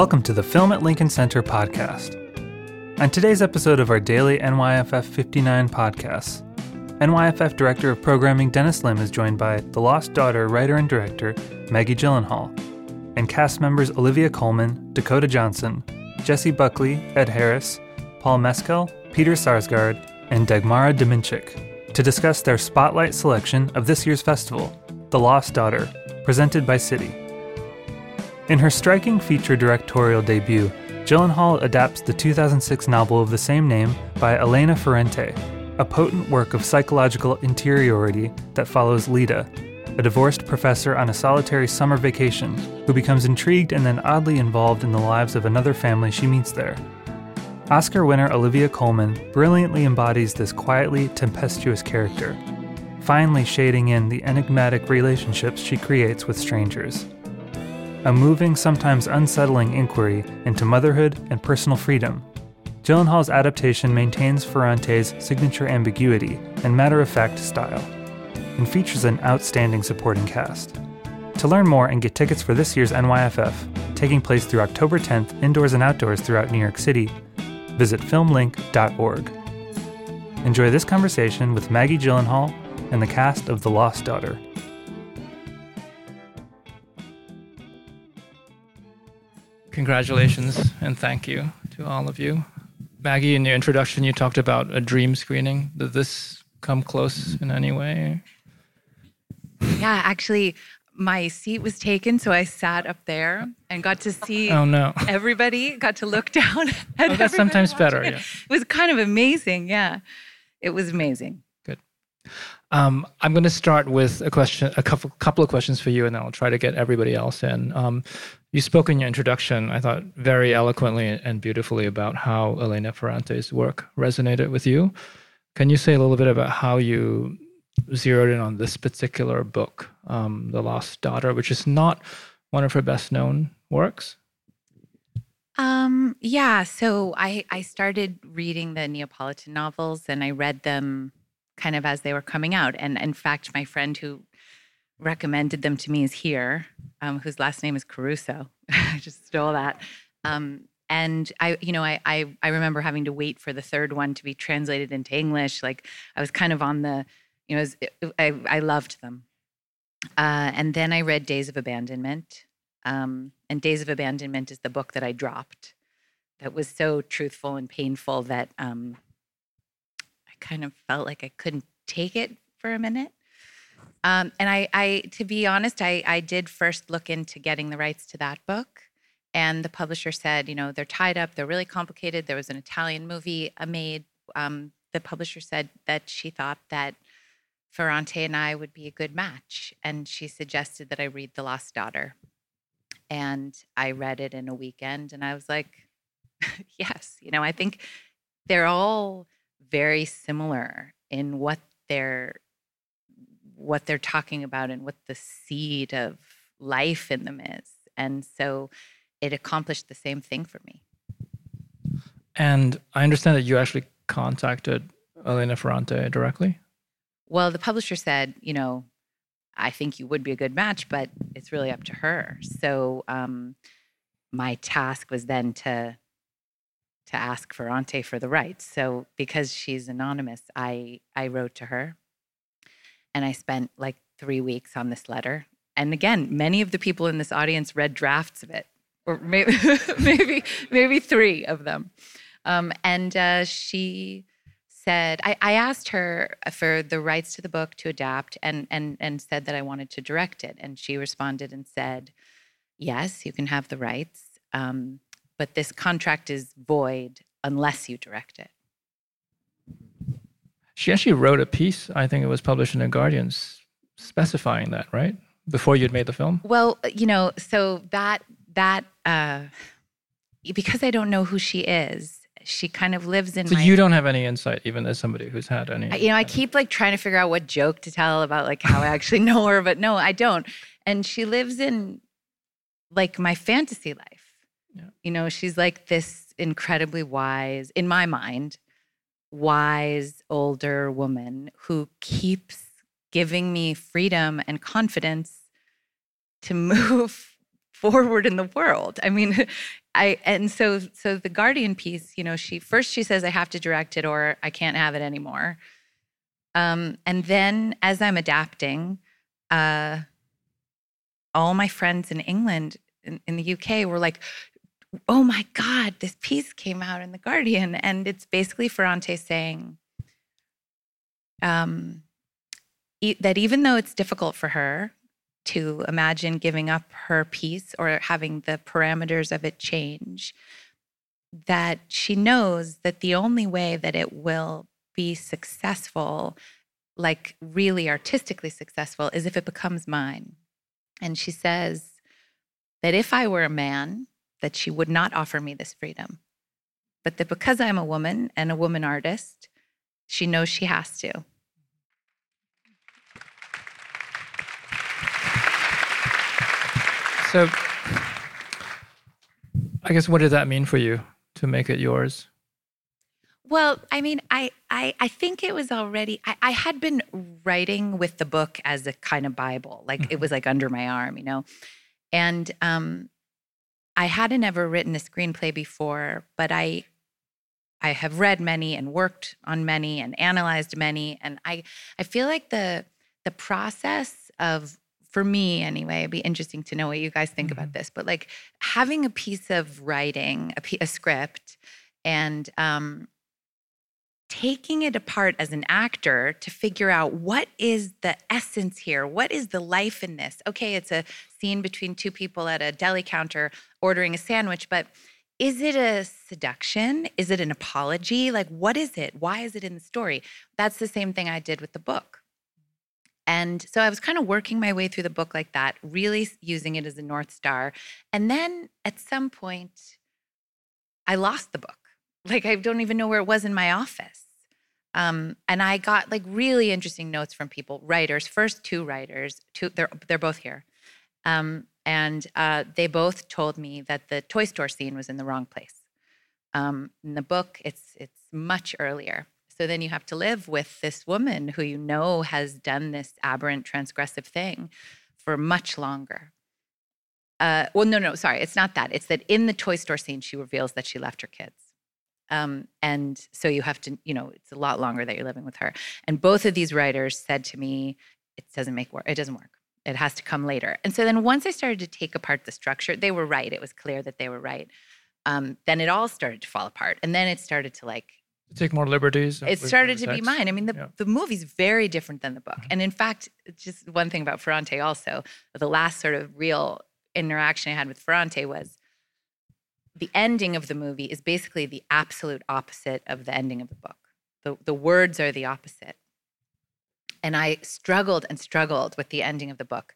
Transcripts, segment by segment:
Welcome to the Film at Lincoln Center podcast. On today's episode of our daily NYFF 59 podcast, NYFF Director of Programming Dennis Lim is joined by The Lost Daughter writer and director Maggie Gyllenhaal, and cast members Olivia Colman, Dakota Johnson, Jessie Buckley, Ed Harris, Paul Mescal, Peter Sarsgaard, and Dagmara Dominczyk to discuss their spotlight selection of this year's festival, The Lost Daughter, presented by Citi. In her striking feature directorial debut, Gyllenhaal adapts the 2006 novel of the same name by Elena Ferrante, a potent work of psychological interiority that follows Leda, a divorced professor on a solitary summer vacation who becomes intrigued and then oddly involved in the lives of another family she meets there. Oscar winner Olivia Colman brilliantly embodies this quietly tempestuous character, finally shading in the enigmatic relationships she creates with strangers a moving, sometimes unsettling inquiry into motherhood and personal freedom. Gyllenhaal's adaptation maintains Ferrante's signature ambiguity and matter of fact style, and features an outstanding supporting cast. To learn more and get tickets for this year's NYFF, taking place through October 10th indoors and outdoors throughout New York City, visit filmlinc.org. Enjoy this conversation with Maggie Gyllenhaal and the cast of The Lost Daughter. Congratulations and thank you to all of you. Maggie, in your introduction, you talked about a dream screening. Did this come close in any way? Yeah, actually, my seat was taken, so I sat up there and got to see oh, no. everybody, got to look down at oh, That's sometimes better, it. yeah. It was kind of amazing, yeah. It was amazing. Good. Um, I'm going to start with a question, a couple, couple of questions for you, and then I'll try to get everybody else in. Um, you spoke in your introduction, I thought, very eloquently and beautifully about how Elena Ferrante's work resonated with you. Can you say a little bit about how you zeroed in on this particular book, um, The Lost Daughter, which is not one of her best known works? Um, yeah, so I, I started reading the Neapolitan novels and I read them kind of as they were coming out. And in fact, my friend who recommended them to me is here, um, whose last name is Caruso. I just stole that. Um, and I, you know, I, I, I remember having to wait for the third one to be translated into English. Like I was kind of on the, you know, was, I, I loved them. Uh, and then I read Days of Abandonment. Um, and Days of Abandonment is the book that I dropped. That was so truthful and painful that um, I kind of felt like I couldn't take it for a minute. Um, and I, I, to be honest, I, I did first look into getting the rights to that book. And the publisher said, you know, they're tied up, they're really complicated. There was an Italian movie uh, made. Um, the publisher said that she thought that Ferrante and I would be a good match. And she suggested that I read The Lost Daughter. And I read it in a weekend and I was like, yes, you know, I think they're all very similar in what they're what they're talking about and what the seed of life in them is. And so it accomplished the same thing for me. And I understand that you actually contacted Elena Ferrante directly. Well, the publisher said, you know, I think you would be a good match, but it's really up to her. So um, my task was then to to ask Ferrante for the rights. So because she's anonymous, I I wrote to her and I spent like 3 weeks on this letter. And again, many of the people in this audience read drafts of it or maybe maybe maybe 3 of them. Um, and uh, she said I, I asked her for the rights to the book to adapt and and and said that I wanted to direct it and she responded and said yes you can have the rights um, but this contract is void unless you direct it. She actually wrote a piece, I think it was published in the Guardian, specifying that, right? Before you'd made the film? Well, you know, so that, that, uh, because I don't know who she is, she kind of lives in so my, you don't have any insight even as somebody who's had any you know i keep like trying to figure out what joke to tell about like how i actually know her but no i don't and she lives in like my fantasy life yeah. You know, she's like this incredibly wise, in my mind, wise older woman who keeps giving me freedom and confidence to move forward in the world. I mean, I and so so the Guardian piece, you know, she first she says I have to direct it or I can't have it anymore. Um, and then as I'm adapting, uh, all my friends in England, in, in the UK, were like, "Oh my God, this piece came out in the Guardian," and it's basically Ferrante saying um, e- that even though it's difficult for her to imagine giving up her piece or having the parameters of it change, that she knows that the only way that it will be successful, like really artistically successful, is if it becomes mine. And she says that if I were a man, that she would not offer me this freedom. But that because I'm a woman and a woman artist, she knows she has to. So, I guess what did that mean for you to make it yours? Well, I mean, I I, I think it was already. I, I had been writing with the book as a kind of Bible, like it was like under my arm, you know, and um, I hadn't ever written a screenplay before, but I I have read many and worked on many and analyzed many, and I I feel like the the process of for me anyway it'd be interesting to know what you guys think Mhm. about this but like having a piece of writing a, p- a script and um taking it apart as an actor to figure out what is the essence here? What is the life in this? Okay it's a scene between two people at a deli counter ordering a sandwich but is it a seduction? Is it an apology? Like what is it? Why is it in the story? That's the same thing i did with the book. And so I was kind of working my way through the book like that, really using it as a North Star. And then at some point, I lost the book. Like I don't even know where it was in my office. Um, and I got like really interesting notes from people, writers, first two writers, two, they're, they're both here. Um, and uh, they both told me that the toy store scene was in the wrong place. Um, in the book, it's it's much earlier. So then you have to live with this woman who you know has done this aberrant, transgressive thing for much longer. Uh, well, no, no, sorry, it's not that. It's that in the toy store scene, she reveals that she left her kids. Um, and so you have to, you know, it's a lot longer that you're living with her. And both of these writers said to me, it doesn't make work. It doesn't work. It has to come later. And so then once I started to take apart the structure, they were right. It was clear that they were right. Um, then it all started to fall apart. And then it started to like Take more liberties. it started to be mine. I mean, the, Yeah. the movie's very different than the book. And in fact, just one thing about Ferrante also, the last sort of real interaction I had with Ferrante was the ending of the movie is basically the absolute opposite of the ending of the book. The, the words are the opposite. And I struggled and struggled with the ending of the book.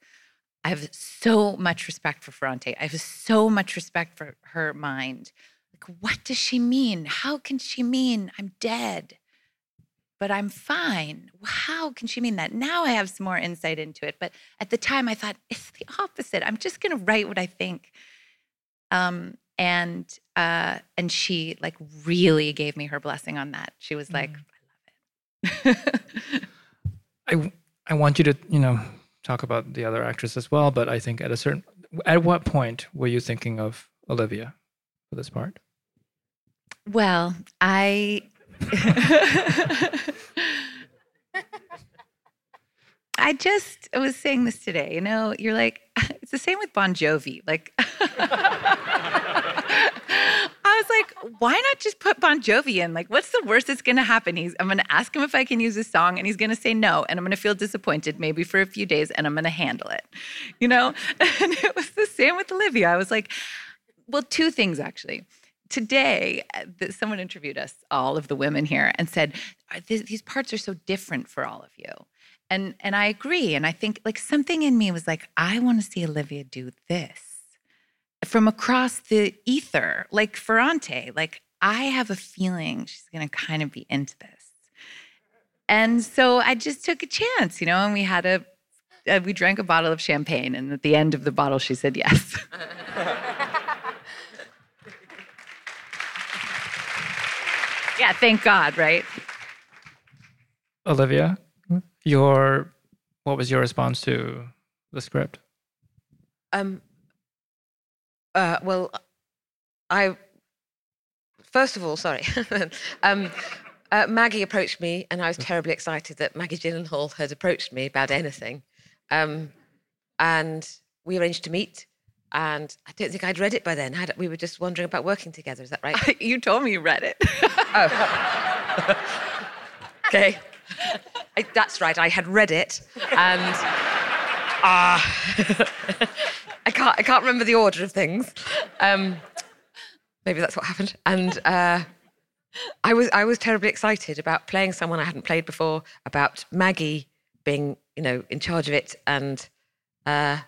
I have so much respect for Ferrante. I have so much respect for her mind. Like, what does she mean? How can she mean I'm dead, but I'm fine? How can she mean that? Now I have some more insight into it. But at the time, I thought it's the opposite. I'm just going to write what I think. Um, and uh, and she like really gave me her blessing on that. She was like, I love it. I I want you to you know talk about the other actress as well, but I think at a certain at what point were you thinking of Olivia for this part? Well, I. I just I was saying this today. You know, you're like, it's the same with Bon Jovi. Like, I was like, why not just put Bon Jovi in? Like, what's the worst that's going to happen? He's, I'm going to ask him if I can use his song, and he's going to say no, and I'm going to feel disappointed maybe for a few days, and I'm going to handle it. You know, and it was the same with Olivia. I was like, well, two things actually today uh, someone interviewed us all of the women here and said these parts are so different for all of you and and i agree. And i think like something in me was like i want to see olivia do this from across the ether. Like ferrante like i have a feeling she's to kind of be into this. And so i just took a chance you know and we had a uh, we drank a bottle of champagne and at the end of the bottle she said yes. Yeah thank god right? Olivia, your what was your response to the script? Um, Uh, well, I first of all, sorry. um, uh, Maggie approached me, and I was terribly excited that Maggie Gyllenhaal had approached me about anything. Um, and we arranged to meet. And I don't think I'd read it by then. Had, we were just wondering about working together. Is that right? you told me you read it. oh. okay. I, that's right. I had read it, and ah, uh, I can't. I can't remember the order of things. Um, maybe that's what happened. And uh, I was I was terribly excited about playing someone I hadn't played before. About Maggie being, you know, in charge of it, and uh,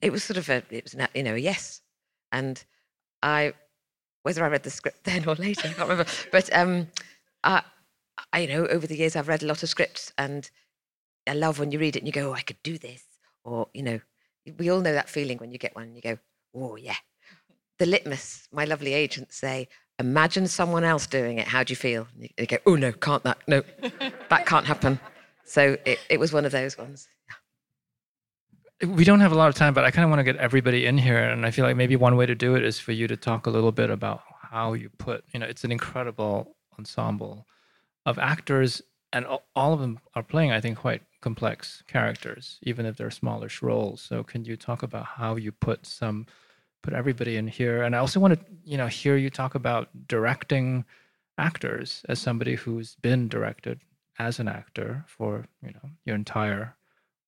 it was sort of a, it was, you know, a yes. And I, whether I read the script then or later, I can't remember. But um, I, I, you know, over the years I've read a lot of scripts, and I love when you read it and you go, oh, I could do this, or you know, we all know that feeling when you get one and you go, oh yeah. The litmus, my lovely agents say, imagine someone else doing it. How do you feel? And you go, oh no, can't that? No, that can't happen. So it, it was one of those ones. We don't have a lot of time, but I kind of want to get everybody in here. And I feel like maybe one way to do it is for you to talk a little bit about how you put, you know, it's an incredible ensemble of actors, and all of them are playing, I think, quite complex characters, even if they're smallish roles. So, can you talk about how you put some, put everybody in here? And I also want to, you know, hear you talk about directing actors as somebody who's been directed as an actor for, you know, your entire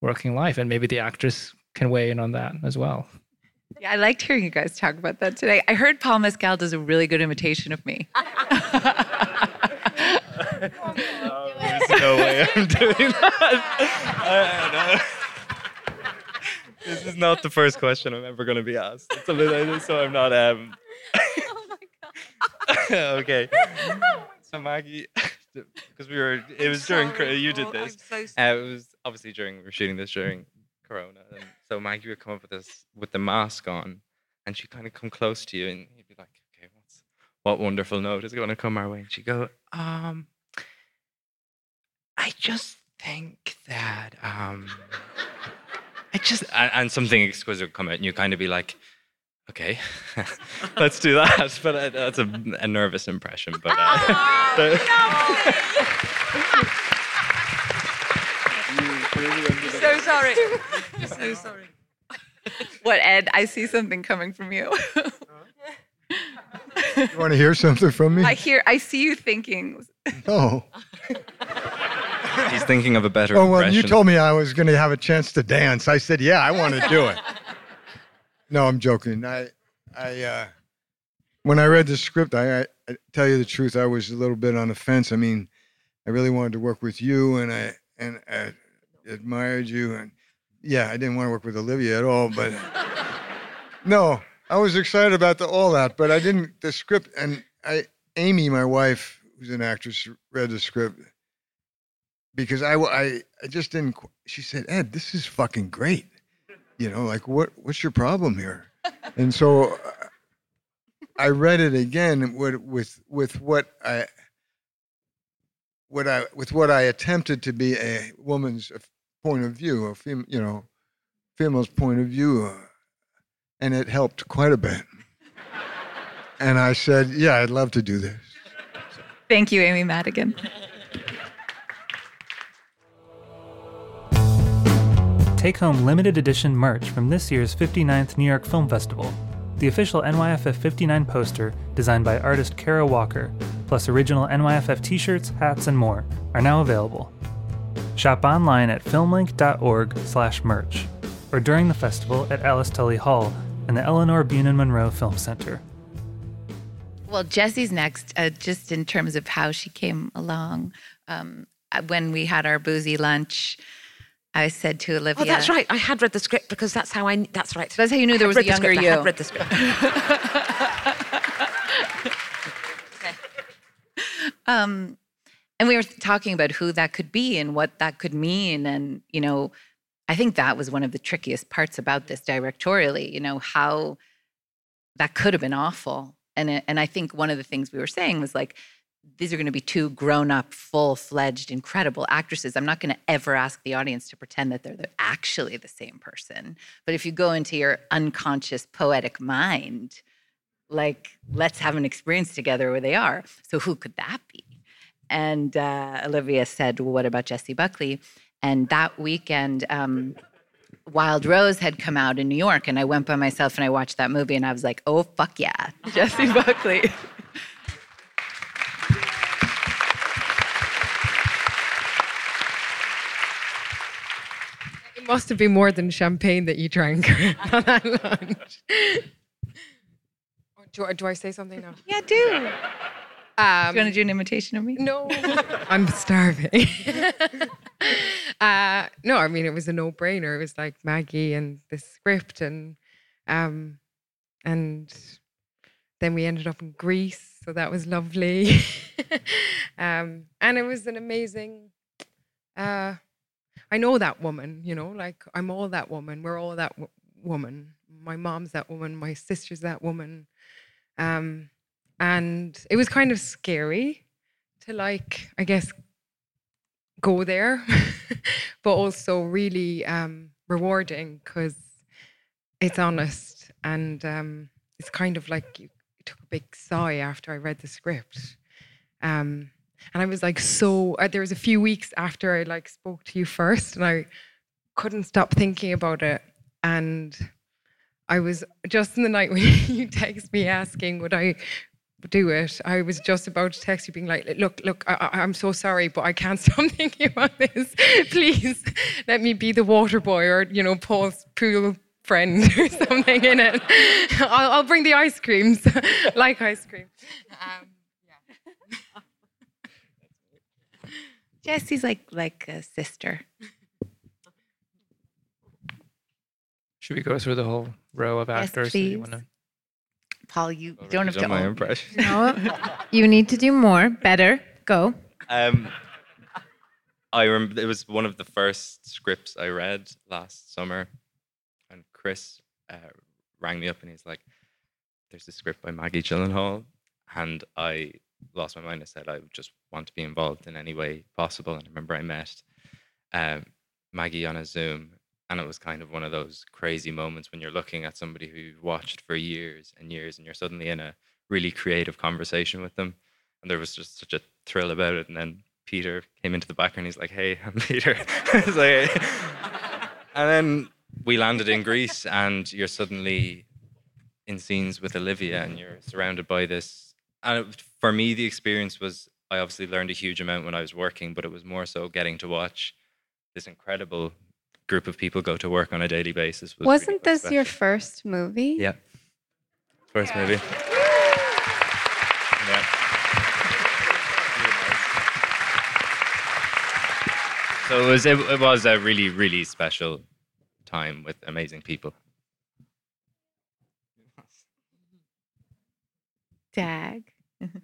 working life, and maybe the actress can weigh in on that as well. Yeah, I liked hearing you guys talk about that today. I heard Paul Mescal does a really good imitation of me. oh, there's no way I'm doing that. this is not the first question I'm ever going to be asked. so I'm not. Um... oh my god. okay. So Maggie, because we were, it was during you did this. So uh, it was obviously during we were shooting this during Corona, and so Maggie would come up with this with the mask on, and she'd kind of come close to you, and you'd be like, "Okay, what's what wonderful note is going to come our way?" And she'd go, "Um, I just think that um, I just and, and, something exquisite would come out, and you kind of be like, okay, let's do that. But uh, that's a, a, nervous impression. But uh, so sorry, so sorry. What Ed? I see something coming from you. you want to hear something from me? I hear. I see you thinking. No. He's thinking of a better. Oh well, impression. you told me I was going to have a chance to dance. I said, yeah, I want to do it. no, I'm joking. I, I, uh, when I read the script, I, I, I, tell you the truth, I was a little bit on the fence. I mean, I really wanted to work with you, and I and I admired you, and yeah, I didn't want to work with Olivia at all, but no, I was excited about the, all that, but I didn't. The script and I, Amy, my wife, who's an actress, read the script because I, I, I just didn't. She said, Ed, this is fucking great. You know, like what, what's your problem here? And so uh, I read it again with, with, with what I, what I, with what I attempted to be a woman's point of view, a fem, you know, female's point of view, uh, and it helped quite a bit. and I said, yeah, I'd love to do this. Thank you, Amy Madigan. Take home limited edition merch from this year's 59th New York Film Festival. The official NYFF 59 poster, designed by artist Kara Walker, plus original NYFF t shirts, hats, and more, are now available. Shop online at filmlinc.org slash merch, or during the festival at Alice Tully Hall and the Elinor Bunin Munroe Film Center. Well, Jessie's next, uh, just in terms of how she came along. Um, uh, when we had our boozy lunch, I said to Olivia. Oh, that's right. I had read the script because that's how I. That's right. That's how you knew there was a younger you. I had read the script. okay. Um, and we were talking about who that could be and what that could mean, and you know, I think that was one of the trickiest parts about this directorially. You know how that could have been awful, and it, and I think one of the things we were saying was like these are going to be two grown up, full fledged, incredible actresses. I'm not going to ever ask the audience to pretend that they're the, actually the same person. But if you go into your unconscious poetic mind, like, let's have an experience together where they are. So who could that be? And uh, Olivia said, Well, what about Jessie Buckley? And that weekend, um, Wild Rose had come out in New York, and I went by myself and I watched that movie, and I was like, "Oh fuck yeah, Jessie Buckley!" must have been more than champagne that you drank on that lunch. Do, I- do I say something now? yeah, do. Um, you want to do an imitation of me? No, I'm starving. uh, no, I mean it was a no-brainer. It was like Maggie and the script, and um, and then we ended up in Greece, so that was lovely. um, and it was an amazing. Uh, I know that woman, you know, like I'm all that woman. We're all that w- woman. My mom's that woman. My sister's that woman. Um, and it was kind of scary to like i guess go there but also really um rewarding because it's honest and um it's kind of like you took a big sigh after i read the script um and i was like so uh, there was a few weeks after i like spoke to you first and i couldn't stop thinking about it and I was just in the night when you text me asking would I do it. I was just about to text you, being like, "Look, look, I, I'm so sorry, but I can't stop thinking about this. Please, let me be the water boy, or you know, Paul's pool friend, or something in it. I'll, I'll bring the ice creams, like ice cream." Um, Jessie's like like a sister. Should we go through the whole row of Yes, actors? that you please. wanna- Paul, you Already don't have done to. my own- impression. No, you need to do more, better. Go. Um, I remember it was one of the first scripts I read last summer, and Chris uh, rang me up and he's like, "There's a script by Maggie Gyllenhaal," and I lost my mind. I said I just want to be involved in any way possible. And I remember I met um, Maggie on a Zoom, and it was kind of one of those crazy moments when you're looking at somebody who you've watched for years and years, and you're suddenly in a really creative conversation with them and there was just such a thrill about it. And then Peter came into the background. He's like, "Hey, I'm Peter." Like- and then we landed in Greece, and you're suddenly in scenes with Olivia, and you're surrounded by this. And it, for me, the experience was I obviously learned a huge amount when I was working, but it was more so getting to watch this incredible group of people go to work on a daily basis. Was Wasn't quite this your first movie? Yeah. First movie. Yeah. So it was it, it was a really really special time with amazing people. Dag,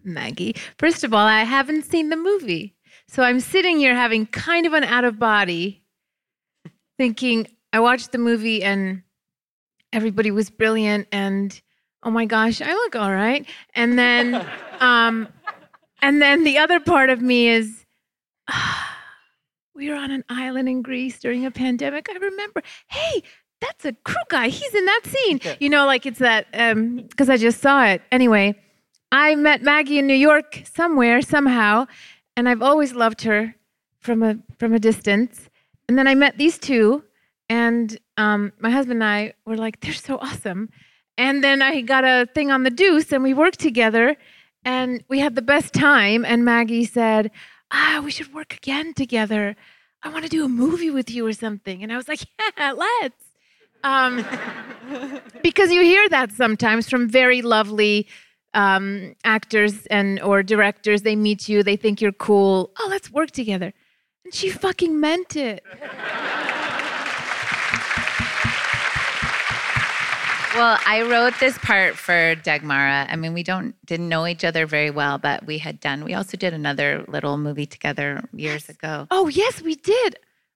Maggie. First of all, I haven't seen the movie. So I'm sitting here having kind of an out of body, thinking I watched the movie and everybody was brilliant and oh my gosh, I look all right. And then um and then the other part of me is we were on an island in Greece during a pandemic. I remember, hey, that's a crew guy. He's in that scene. You know, like it's that um because I just saw it. Anyway, I met Maggie in New York somewhere, somehow, and I've always loved her from a from a distance. And then I met these two, and um, my husband and I were like, they're so awesome. And then I got a thing on the Deuce, and we worked together, and we had the best time. And Maggie said, "Ah, we should work again together. I want to do a movie with you or something." And I was like, "Yeah, let's." Um, because you hear that sometimes from very lovely um, actors and or directors. They meet you, they think you're cool. Oh, let's work together. And she fucking meant it. Well, I wrote this part for Dagmara. I mean, we don't didn't know each other very well, but we had done. We also did another little movie together years ago. Oh yes, we did.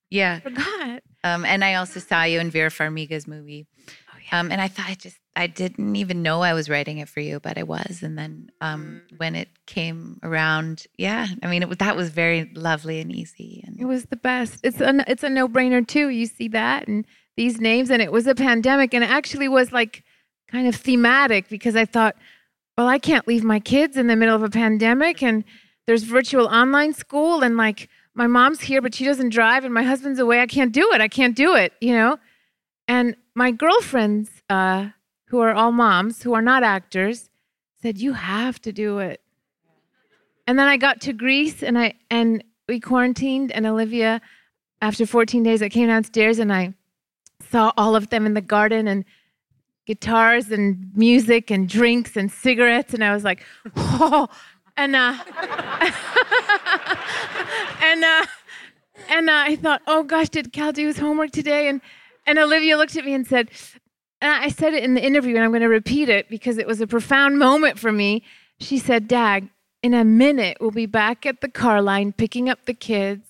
Yeah, Forgot. um, and I also saw you in Vera Farmiga's movie. Oh Um, and I thought I just I didn't even know I was writing it for you, but I was. And then um, when it came around, yeah, I mean, it that was very lovely and easy. And It was the best. It's a it's a no brainer too. You see that and these names, and it was a pandemic, and it actually was like kind of thematic because I thought, well, I can't leave my kids in the middle of a pandemic, and there's virtual online school, and like my mom's here, but she doesn't drive, and my husband's away. I can't do it. I can't do it. You know, and my girlfriends, uh, who are all moms, who are not actors, said you have to do it. And then I got to Greece, and I and we quarantined, and Olivia, after 14 days, I came downstairs and I saw all of them in the garden and guitars and music and drinks and cigarettes, and I was like, oh, and uh, and uh, and uh, I thought, oh gosh, did Cal do his homework today? And and Olivia looked at me and said, and I said it in the interview, and I'm going to repeat it because it was a profound moment for me. She said, Dag, in a minute, we'll be back at the car line picking up the kids.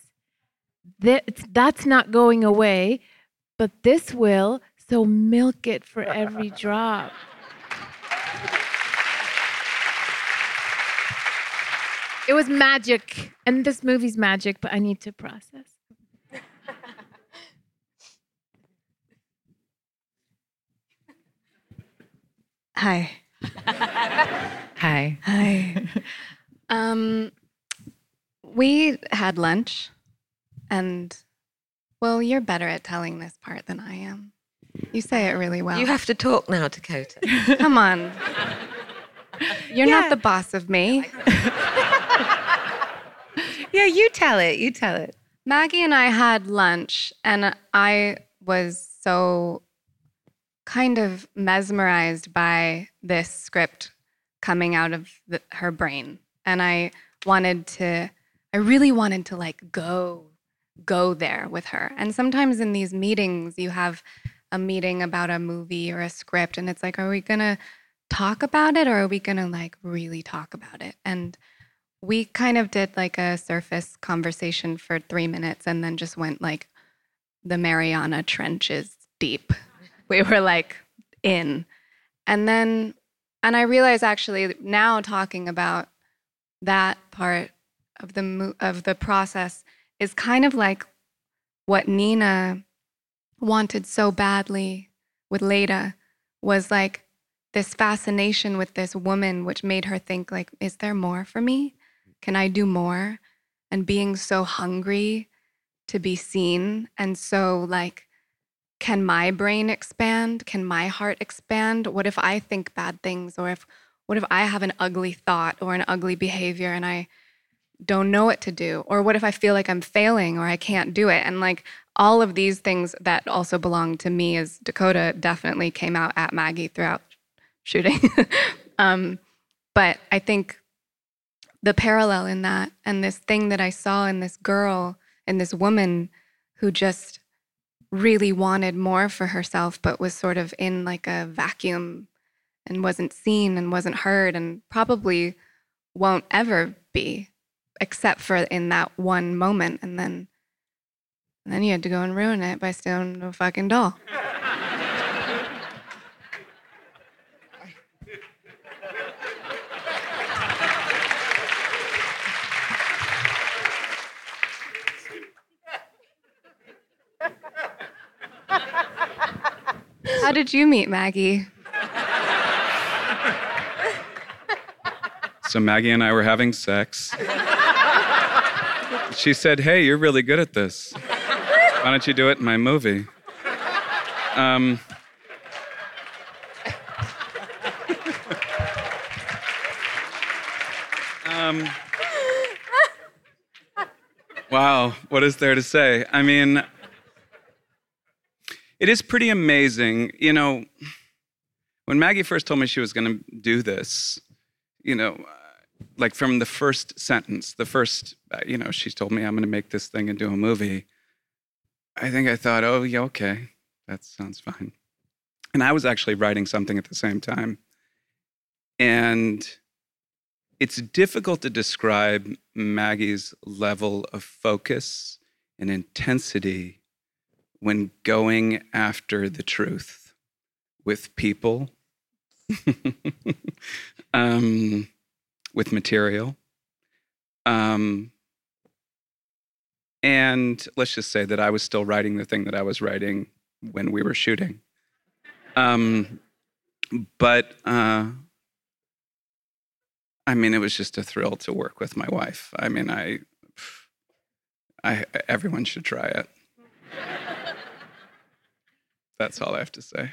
That's not going away, but this will. So milk it for every drop. It was magic. And this movie's magic, but I need to process. Hi. hi. Hi. um, we had lunch, and well, you're better at telling this part than I am. You say it really well. You have to talk now, Dakota. Come on. You're Yeah. not the boss of me. Yeah, you tell it. You tell it. Maggie and I had lunch, and I was so kind of mesmerized by this script coming out of the, her brain. And I wanted to, I really wanted to like go, go there with her. And sometimes in these meetings, you have a meeting about a movie or a script, and it's like, are we gonna talk about it or are we gonna like really talk about it? And we kind of did like a surface conversation for three minutes and then just went like the Mariana Trenches deep. We were like in. And then, and I realize actually now talking about that part of the of the process is kind of like what Nina wanted so badly with Leda was like this fascination with this woman which made her think like is there more for me can i do more and being so hungry to be seen and so like can my brain expand? Can my heart expand? What if i think bad things? Or if what if i have an ugly thought or an ugly behavior and i don't know what to do? Or what if i feel like i'm failing or i can't do it? And like all of these things that also belong to me as dakota definitely came out at maggie throughout shooting. Um, but i think the parallel in that and this thing that i saw in this girl and this woman who just really wanted more for herself but was sort of in like a vacuum and wasn't seen and wasn't heard and probably won't ever be except for in that one moment. And then and then you had to go and ruin it by stealing a fucking doll how did you meet maggie So Maggie and I were having sex. She said, Hey, you're really good at this. Why don't you do it in my movie? Um, um, wow, what is there to say? I mean, it is pretty amazing. You know, when Maggie first told me she was going to do this, you know, uh, like from the first sentence, the first, uh, you know, she told me I'm going to make this thing into a movie. I think I thought, oh, yeah, okay, that sounds fine. And I was actually writing something at the same time. And it's difficult to describe Maggie's level of focus and intensity when going after the truth with people um, with material. Um, and let's just say that I was still writing the thing that I was writing when we were shooting. Um, but uh, I mean, it was just a thrill to work with my wife. I mean, I, I everyone should try it. That's all I have to say.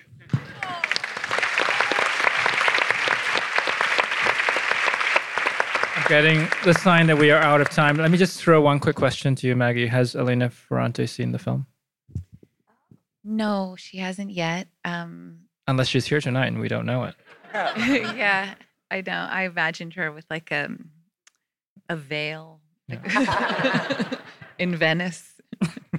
I'm getting the sign that we are out of time. Let me just throw one quick question to you, Maggie. Has Elena Ferrante seen the film? No, she hasn't yet. Um, Unless she's here tonight and we don't know it. yeah, I know. I imagined her with like a a veil in Venice.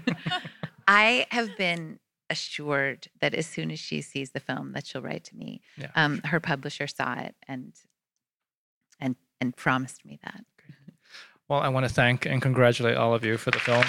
I have been assured that as soon as she sees the film, that she'll write to me. Yeah, um, her publisher saw it and and and promised me that. Well, I want to thank and congratulate all of you for the film.